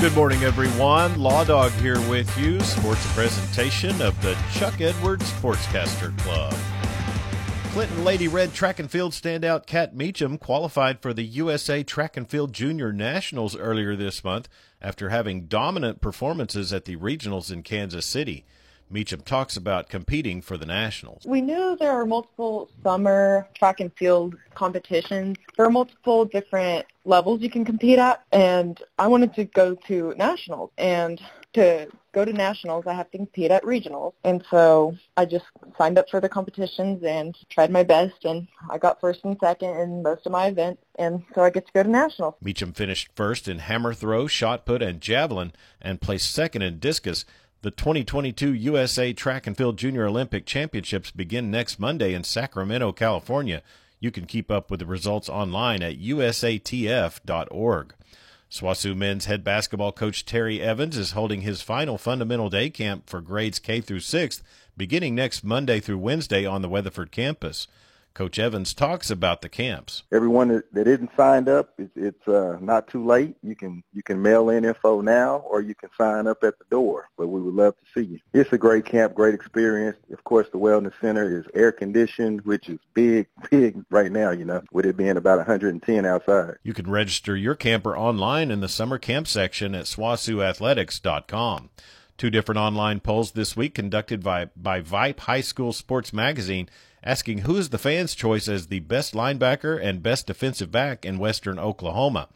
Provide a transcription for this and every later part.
Good morning, everyone. Law Dog here with you. Sports presentation of the Chuck Edwards Sportscaster Club. Clinton Lady Red track and field standout Kat Meacham qualified for the USA Track and Field Junior Nationals earlier this month after having dominant performances at the regionals in Kansas City. Meacham talks about competing for the Nationals. We knew there are multiple summer track and field competitions. There are multiple different levels you can compete at, and I wanted to go to Nationals. And to go to Nationals, I have to compete at regionals. And so I just signed up for the competitions and tried my best, and I got first and second in most of my events. And so I get to go to Nationals. Meacham finished first in hammer throw, shot put, and javelin, and placed second in discus. The 2022 USA Track and Field Junior Olympic Championships begin next Monday in Sacramento, California. You can keep up with the results online at usatf.org. SWOSU men's head basketball coach Terry Evans is holding his final fundamental day camp for grades K through 6th beginning next Monday through Wednesday on the Weatherford campus. Coach Evans talks about the camps. Everyone that, that isn't signed up, it's, it's uh, not too late. You can you can mail in info now, or you can sign up at the door. But we would love to see you. It's a great camp, great experience. Of course, the wellness center is air conditioned, which is big, big right now. You know, with it being about 110 outside. You can register your camper online in the summer camp section at SWOSUathletics.com. Two different online polls this week conducted by, by Vype High School Sports Magazine asking who is the fans' choice as the best linebacker and best defensive back in Western Oklahoma.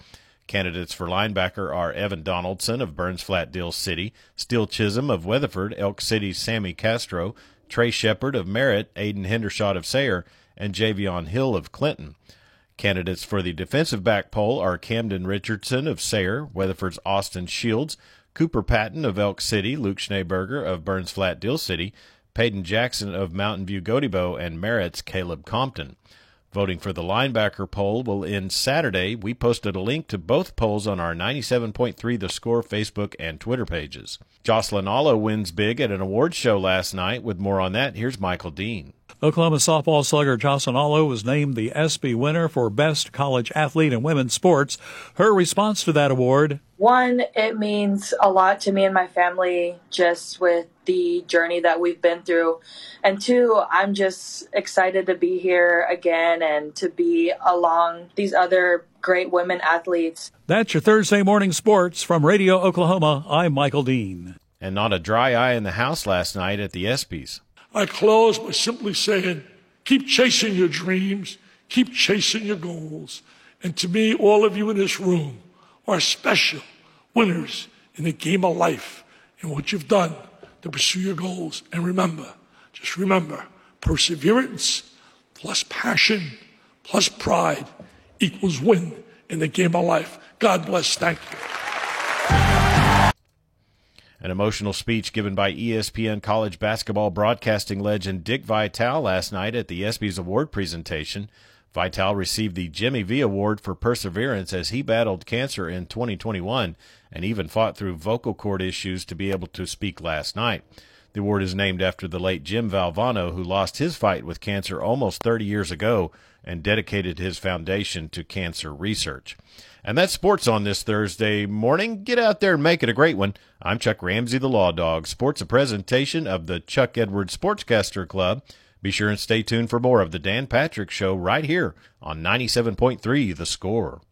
Candidates for linebacker are Evan Donaldson of Burns Flat Dill City, Steele Chisholm of Weatherford, Elk City's Sammy Castro, Trey Shepard of Merritt, Aiden Hendershot of Sayre, and Javion Hill of Clinton. Candidates for the defensive back poll are Camden Richardson of Sayre, Weatherford's Austin Shields, Cooper Patton of Elk City, Luke Schneeberger of Burns Flat Dill City, Peyton Jackson of Mountain View Gotebo, and Merritt's Caleb Compton. Voting for the linebacker poll will end Saturday. We posted a link to both polls on our 97.3 The Score Facebook and Twitter pages. Jocelyn Alo wins big at an awards show last night. With more on that, here's Michael Dean. Oklahoma softball slugger Jocelyn Alo was named the ESPY winner for Best College Athlete in Women's Sports. Her response to that award One, it means a lot to me and my family just with the journey that we've been through. And two, I'm just excited to be here again and to be along these other great women athletes. That's your Thursday morning sports from Radio Oklahoma. I'm Michael Dean. And not a dry eye in the house last night at the ESPYs. I close by simply saying, keep chasing your dreams, keep chasing your goals. And to me, all of you in this room are special winners in the game of life and what you've done to pursue your goals. And remember, just remember, perseverance plus passion plus pride equals win in the game of life. God bless. Thank you. An emotional speech given by ESPN college basketball broadcasting legend Dick Vitale last night at the ESPY's award presentation. Vitale received the Jimmy V Award for perseverance as he battled cancer in 2021 and even fought through vocal cord issues to be able to speak last night. The award is named after the late Jim Valvano, who lost his fight with cancer almost 30 years ago and dedicated his foundation to cancer research. And that's sports on this Thursday morning. Get out there and make it a great one. I'm Chuck Ramsey, the Law Dog. Sports a presentation of the Chuck Edwards Sportscaster Club. Be sure and stay tuned for more of the Dan Patrick Show right here on 97.3 The Score.